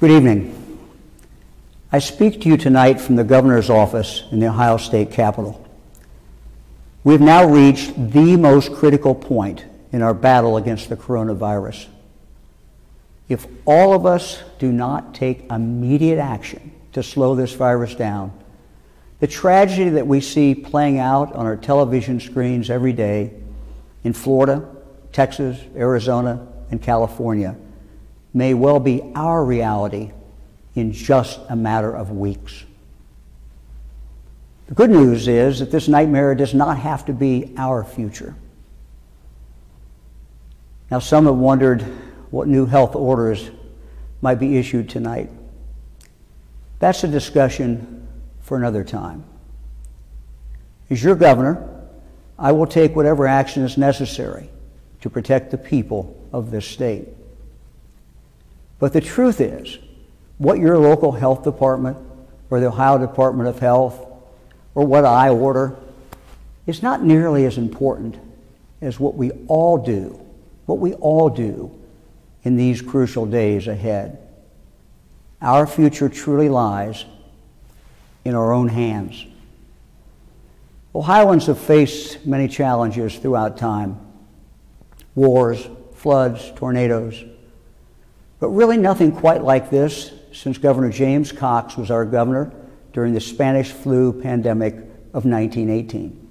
Good evening. I speak to you tonight from the governor's office in the Ohio State Capitol. We've now reached the most critical point in our battle against the coronavirus. If all of us do not take immediate action to slow this virus down, the tragedy that we see playing out on our television screens every day in Florida, Texas, Arizona, and California may well be our reality in just a matter of weeks. The good news is that this nightmare does not have to be our future. Now, some have wondered what new health orders might be issued tonight. That's a discussion for another time. As your governor, I will take whatever action is necessary to protect the people of this state. But the truth is, what your local health department or the Ohio Department of Health or what I order is not nearly as important as what we all do, what we all do in these crucial days ahead. Our future truly lies in our own hands. Ohioans have faced many challenges throughout time wars, floods, tornadoes. But really, nothing quite like this since Governor James Cox was our governor during the Spanish flu pandemic of 1918.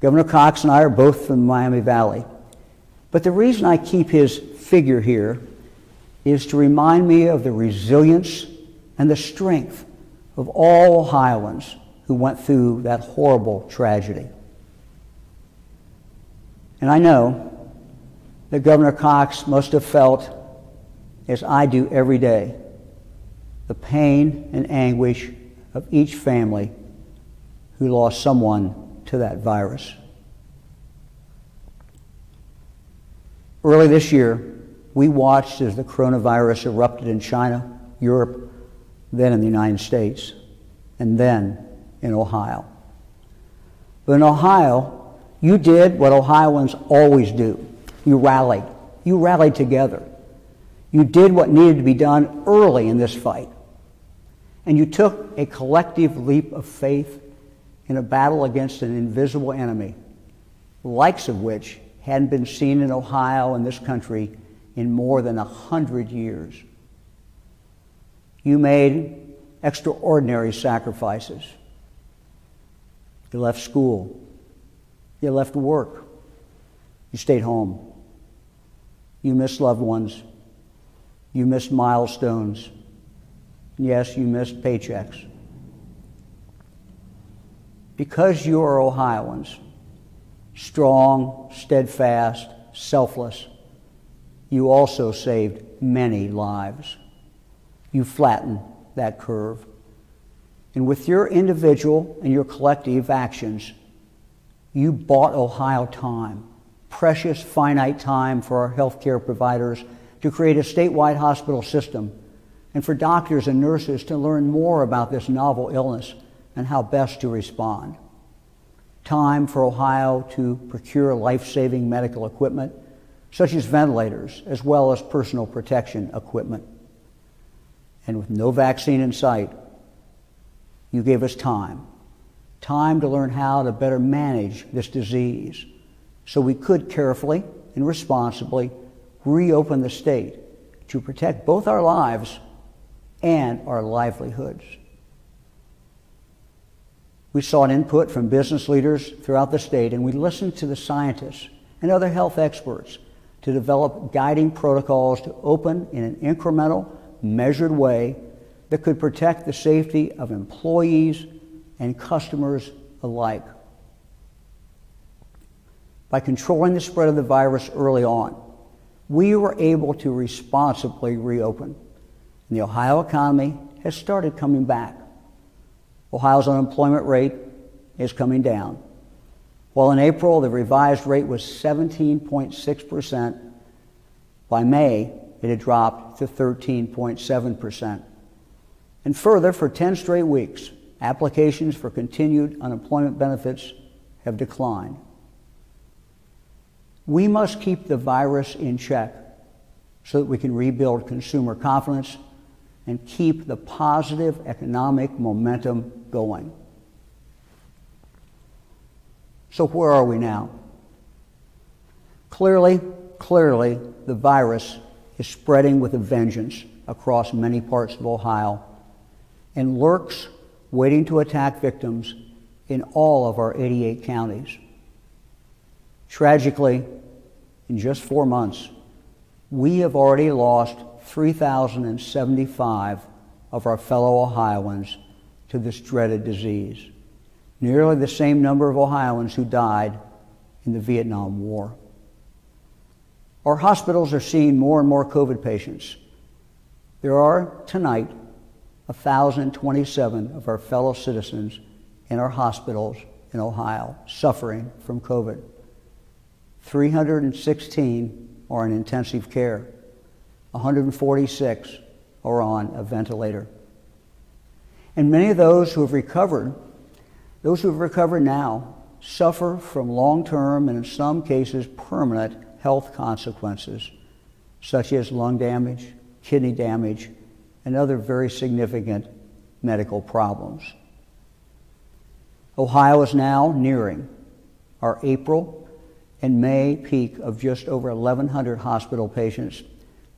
Governor Cox and I are both from the Miami Valley. But the reason I keep his figure here is to remind me of the resilience and the strength of all Ohioans who went through that horrible tragedy. And I know that Governor Cox must have felt, as I do every day, the pain and anguish of each family who lost someone to that virus. Early this year, we watched as the coronavirus erupted in China, Europe, then in the United States, and then in Ohio. But in Ohio, you did what Ohioans always do you rallied. You rallied together. You did what needed to be done early in this fight. And you took a collective leap of faith in a battle against an invisible enemy, the likes of which hadn't been seen in Ohio and this country in more than a hundred years. You made extraordinary sacrifices. You left school. You left work. You stayed home. You missed loved ones. You missed milestones. Yes, you missed paychecks. Because you are Ohioans, strong, steadfast, selfless, you also saved many lives. You flattened that curve. And with your individual and your collective actions, you bought Ohio time precious, finite time for our healthcare providers to create a statewide hospital system and for doctors and nurses to learn more about this novel illness and how best to respond. Time for Ohio to procure life saving medical equipment, such as ventilators, as well as personal protection equipment. And with no vaccine in sight, you gave us time. Time to learn how to better manage this disease so we could carefully and responsibly reopen the state to protect both our lives and our livelihoods. We sought input from business leaders throughout the state and we listened to the scientists and other health experts to develop guiding protocols to open in an incremental, measured way that could protect the safety of employees and customers alike by controlling the spread of the virus early on, we were able to responsibly reopen. And the Ohio economy has started coming back. Ohio's unemployment rate is coming down. While in April the revised rate was 17.6%, by May it had dropped to 13.7%. And further, for 10 straight weeks, applications for continued unemployment benefits have declined. We must keep the virus in check so that we can rebuild consumer confidence and keep the positive economic momentum going. So, where are we now? Clearly, clearly, the virus is spreading with a vengeance across many parts of Ohio and lurks waiting to attack victims in all of our 88 counties. Tragically, in just four months, we have already lost 3,075 of our fellow Ohioans to this dreaded disease, nearly the same number of Ohioans who died in the Vietnam War. Our hospitals are seeing more and more COVID patients. There are tonight 1,027 of our fellow citizens in our hospitals in Ohio suffering from COVID. 316 are in intensive care. 146 are on a ventilator. And many of those who have recovered, those who have recovered now, suffer from long term and in some cases permanent health consequences, such as lung damage, kidney damage, and other very significant medical problems. Ohio is now nearing our April and May peak of just over 1,100 hospital patients,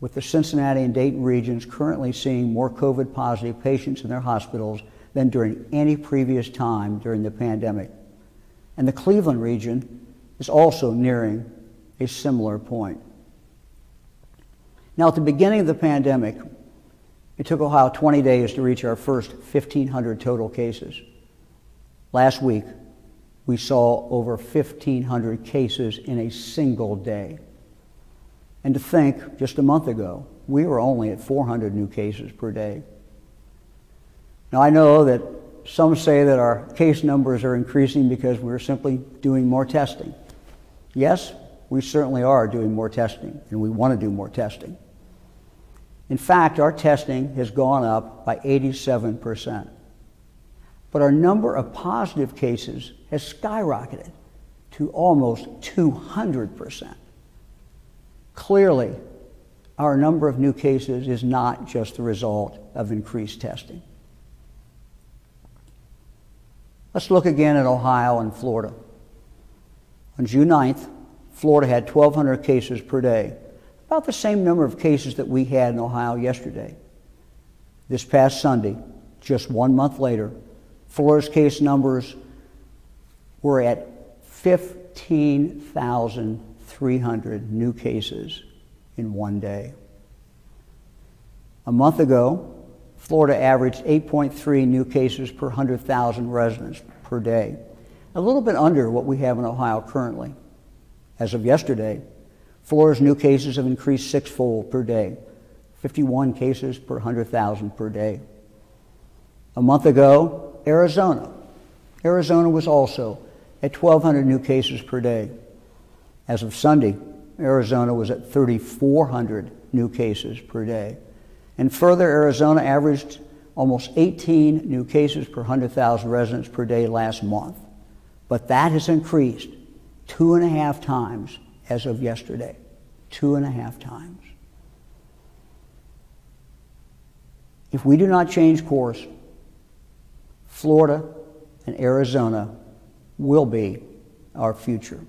with the Cincinnati and Dayton regions currently seeing more COVID positive patients in their hospitals than during any previous time during the pandemic. And the Cleveland region is also nearing a similar point. Now, at the beginning of the pandemic, it took Ohio 20 days to reach our first 1,500 total cases. Last week, we saw over 1,500 cases in a single day. And to think, just a month ago, we were only at 400 new cases per day. Now, I know that some say that our case numbers are increasing because we're simply doing more testing. Yes, we certainly are doing more testing, and we want to do more testing. In fact, our testing has gone up by 87%. But our number of positive cases has skyrocketed to almost 200%. Clearly, our number of new cases is not just the result of increased testing. Let's look again at Ohio and Florida. On June 9th, Florida had 1,200 cases per day, about the same number of cases that we had in Ohio yesterday. This past Sunday, just one month later, Florida's case numbers were at 15,300 new cases in one day. A month ago, Florida averaged 8.3 new cases per 100,000 residents per day, a little bit under what we have in Ohio currently. As of yesterday, Florida's new cases have increased sixfold per day, 51 cases per 100,000 per day. A month ago, Arizona. Arizona was also at 1,200 new cases per day. As of Sunday, Arizona was at 3,400 new cases per day. And further, Arizona averaged almost 18 new cases per 100,000 residents per day last month. But that has increased two and a half times as of yesterday. Two and a half times. If we do not change course, Florida and Arizona will be our future.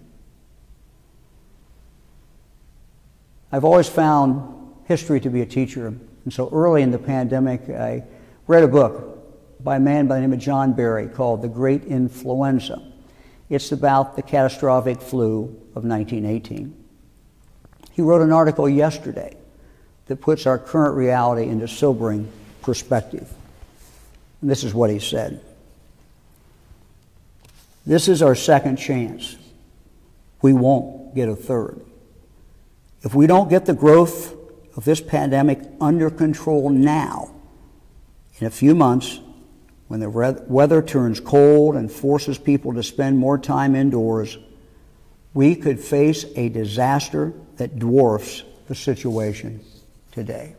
I've always found history to be a teacher, and so early in the pandemic, I read a book by a man by the name of John Barry called The Great Influenza. It's about the catastrophic flu of 1918. He wrote an article yesterday that puts our current reality into sobering perspective. And this is what he said This is our second chance. We won't get a third. If we don't get the growth of this pandemic under control now, in a few months, when the weather turns cold and forces people to spend more time indoors, we could face a disaster that dwarfs the situation today.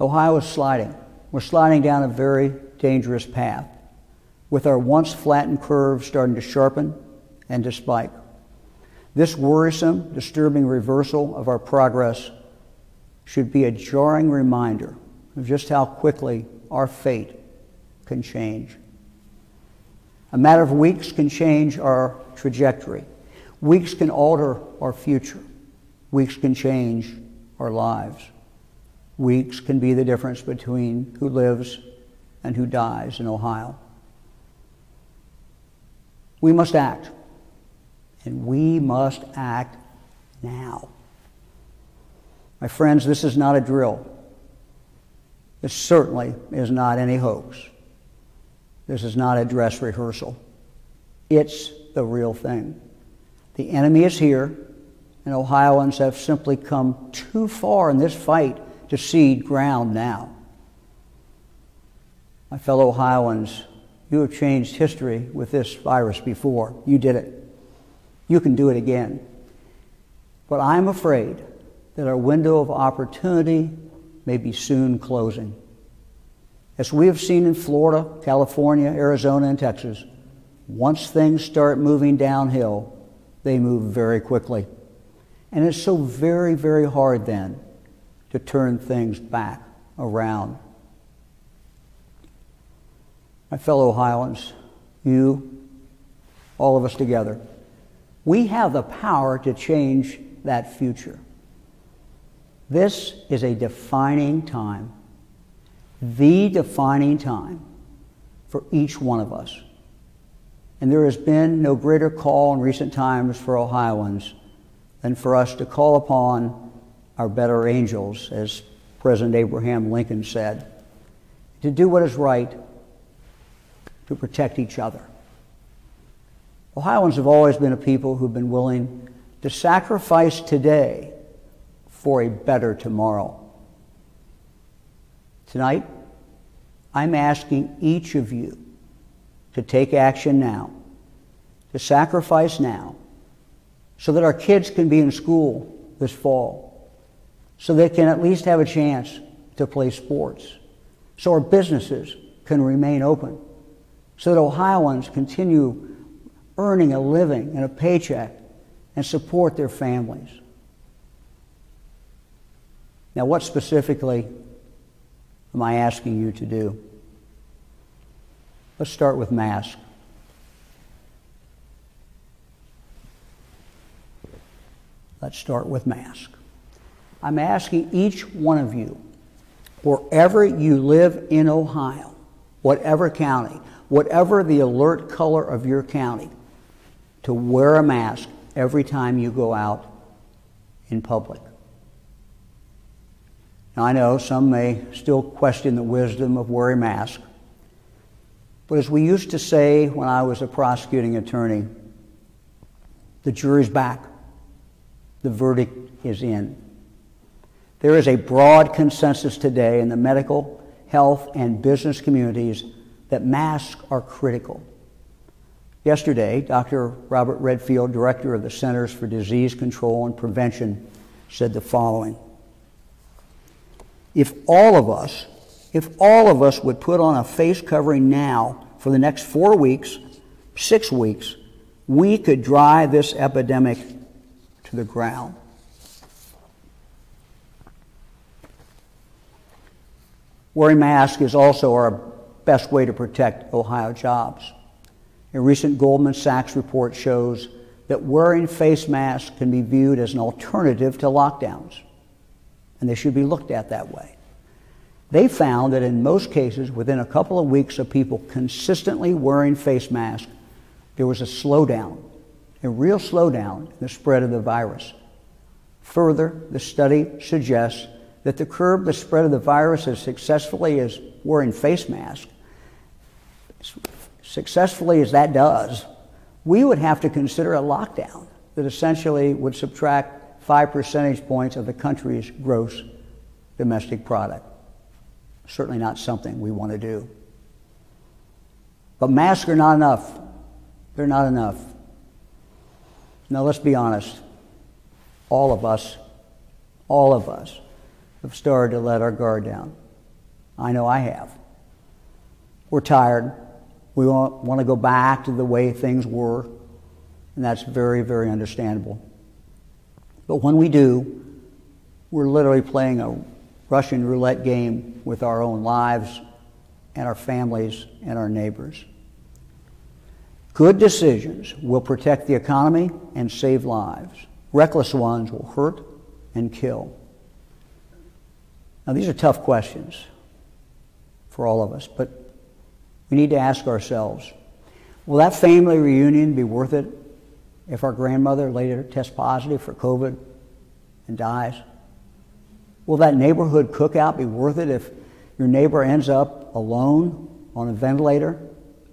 Ohio is sliding. We're sliding down a very dangerous path with our once flattened curve starting to sharpen and to spike. This worrisome, disturbing reversal of our progress should be a jarring reminder of just how quickly our fate can change. A matter of weeks can change our trajectory. Weeks can alter our future. Weeks can change our lives. Weeks can be the difference between who lives and who dies in Ohio. We must act, and we must act now. My friends, this is not a drill. This certainly is not any hoax. This is not a dress rehearsal. It's the real thing. The enemy is here, and Ohioans have simply come too far in this fight to cede ground now. My fellow Ohioans, you have changed history with this virus before. You did it. You can do it again. But I'm afraid that our window of opportunity may be soon closing. As we have seen in Florida, California, Arizona, and Texas, once things start moving downhill, they move very quickly. And it's so very, very hard then to turn things back around. My fellow Ohioans, you, all of us together, we have the power to change that future. This is a defining time, the defining time for each one of us. And there has been no greater call in recent times for Ohioans than for us to call upon our better angels, as President Abraham Lincoln said, to do what is right, to protect each other. Ohioans have always been a people who've been willing to sacrifice today for a better tomorrow. Tonight, I'm asking each of you to take action now, to sacrifice now, so that our kids can be in school this fall, so they can at least have a chance to play sports, so our businesses can remain open, so that Ohioans continue earning a living and a paycheck and support their families. Now, what specifically am I asking you to do? Let's start with masks. Let's start with masks. I'm asking each one of you, wherever you live in Ohio, whatever county, whatever the alert color of your county, to wear a mask every time you go out in public. Now, I know some may still question the wisdom of wearing a mask, but as we used to say when I was a prosecuting attorney, the jury's back, the verdict is in. There is a broad consensus today in the medical, health, and business communities that masks are critical. Yesterday, Dr. Robert Redfield, director of the Centers for Disease Control and Prevention, said the following If all of us, if all of us would put on a face covering now for the next four weeks, six weeks, we could drive this epidemic to the ground. Wearing masks is also our best way to protect Ohio jobs. A recent Goldman Sachs report shows that wearing face masks can be viewed as an alternative to lockdowns, and they should be looked at that way. They found that in most cases, within a couple of weeks of people consistently wearing face masks, there was a slowdown, a real slowdown in the spread of the virus. Further, the study suggests that to curb the spread of the virus as successfully as wearing face masks, successfully as that does, we would have to consider a lockdown that essentially would subtract five percentage points of the country's gross domestic product. Certainly not something we want to do. But masks are not enough. They're not enough. Now, let's be honest. All of us, all of us, have started to let our guard down. I know I have. We're tired. We want, want to go back to the way things were. and that's very, very understandable. But when we do, we're literally playing a Russian roulette game with our own lives and our families and our neighbors. Good decisions will protect the economy and save lives. Reckless ones will hurt and kill. Now, these are tough questions for all of us, but we need to ask ourselves will that family reunion be worth it if our grandmother later tests positive for COVID and dies? Will that neighborhood cookout be worth it if your neighbor ends up alone on a ventilator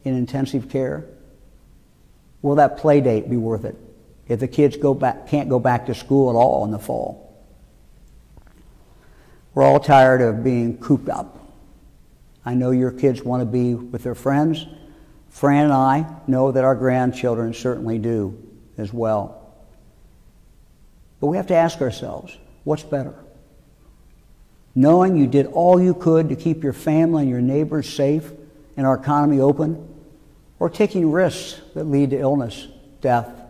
in intensive care? Will that play date be worth it if the kids go back, can't go back to school at all in the fall? We're all tired of being cooped up. I know your kids want to be with their friends. Fran and I know that our grandchildren certainly do as well. But we have to ask ourselves what's better? Knowing you did all you could to keep your family and your neighbors safe and our economy open, or taking risks that lead to illness, death,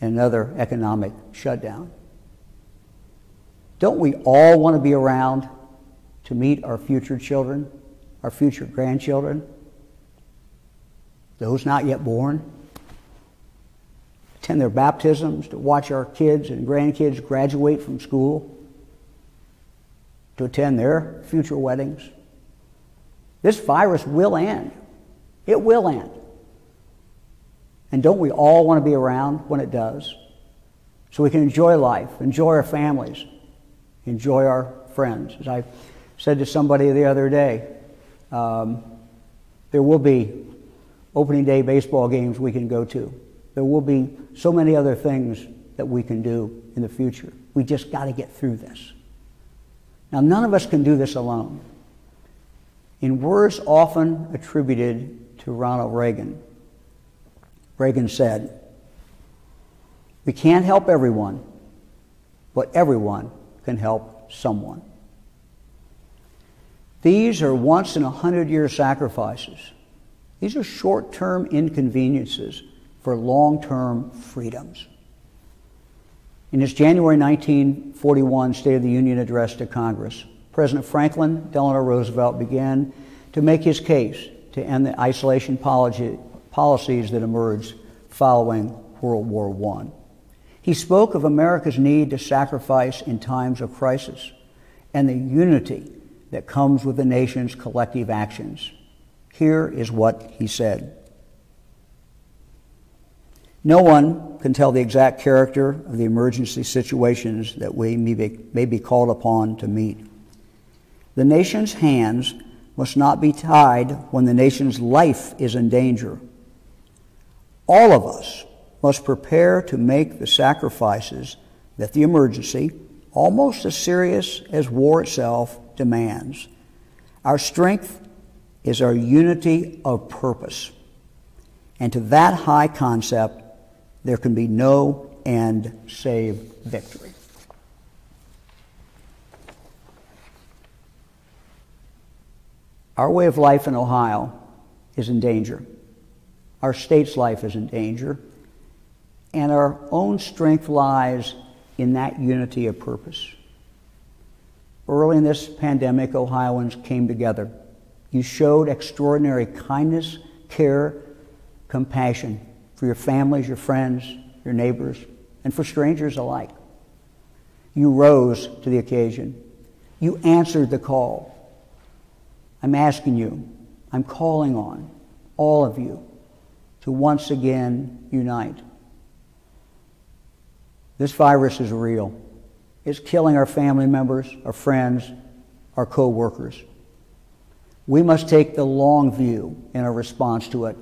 and another economic shutdown. Don't we all want to be around to meet our future children, our future grandchildren, those not yet born? Attend their baptisms, to watch our kids and grandkids graduate from school, to attend their future weddings. This virus will end. It will end. And don't we all want to be around when it does? So we can enjoy life, enjoy our families, enjoy our friends. As I said to somebody the other day, um, there will be opening day baseball games we can go to. There will be so many other things that we can do in the future. We just got to get through this. Now, none of us can do this alone. In words often attributed to Ronald Reagan, Reagan said, We can't help everyone, but everyone can help someone. These are once in a hundred year sacrifices. These are short term inconveniences for long term freedoms. In his January 1941 State of the Union address to Congress, President Franklin Delano Roosevelt began to make his case to end the isolation policies that emerged following World War I. He spoke of America's need to sacrifice in times of crisis and the unity that comes with the nation's collective actions. Here is what he said. No one can tell the exact character of the emergency situations that we may be, called upon to meet. The nation's hands must not be tied when the nation's life is in danger. All of us must prepare to make the sacrifices that the emergency, almost as serious as war itself, demands. Our strength is our unity of purpose. And to that high concept, there can be no end save victory. Our way of life in Ohio is in danger. Our state's life is in danger. And our own strength lies in that unity of purpose. Early in this pandemic, Ohioans came together. You showed extraordinary kindness, care, compassion for your families, your friends, your neighbors, and for strangers alike. You rose to the occasion. You answered the call. I'm asking you, I'm calling on all of you to once again unite. This virus is real. It's killing our family members, our friends, our co workers. We must take the long view in our response to it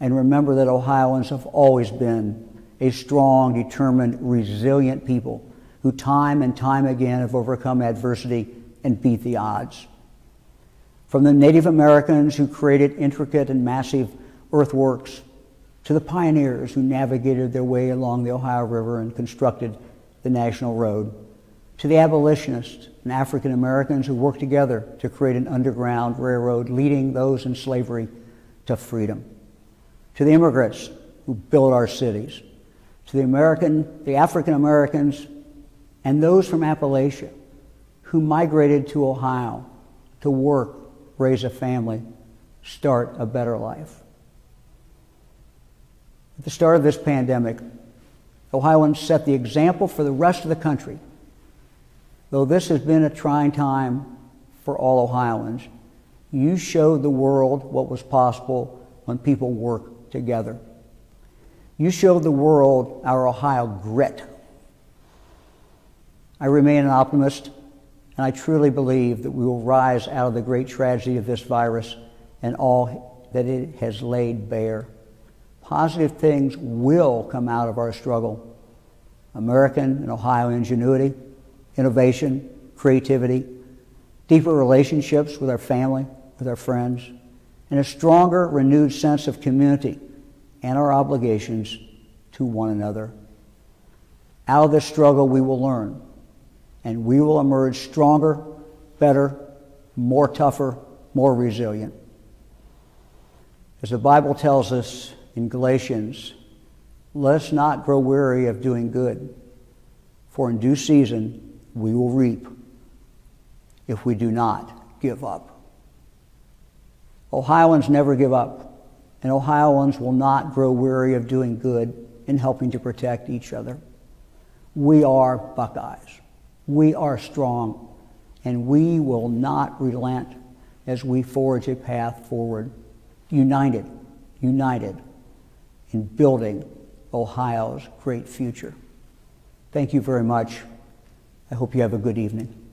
and remember that Ohioans have always been a strong, determined, resilient people who time and time again have overcome adversity and beat the odds. From the Native Americans who created intricate and massive earthworks to the pioneers who navigated their way along the Ohio River and constructed the National Road, to the abolitionists and African Americans who worked together to create an underground railroad leading those in slavery to freedom to the immigrants who built our cities, to the American, the African Americans, and those from Appalachia who migrated to Ohio to work, raise a family, start a better life. At the start of this pandemic, Ohioans set the example for the rest of the country. Though this has been a trying time for all Ohioans, you showed the world what was possible when people work together. You showed the world our Ohio grit. I remain an optimist, and I truly believe that we will rise out of the great tragedy of this virus and all that it has laid bare. Positive things will come out of our struggle. American and Ohio ingenuity, innovation, creativity, deeper relationships with our family, with our friends, and a stronger, renewed sense of community and our obligations to one another. Out of this struggle, we will learn, and we will emerge stronger, better, more tougher, more resilient. As the Bible tells us in Galatians, let us not grow weary of doing good, for in due season we will reap if we do not give up. Ohioans never give up, and Ohioans will not grow weary of doing good in helping to protect each other. We are Buckeyes. We are strong, and we will not relent as we forge a path forward united, united in building Ohio's great future. Thank you very much. I hope you have a good evening.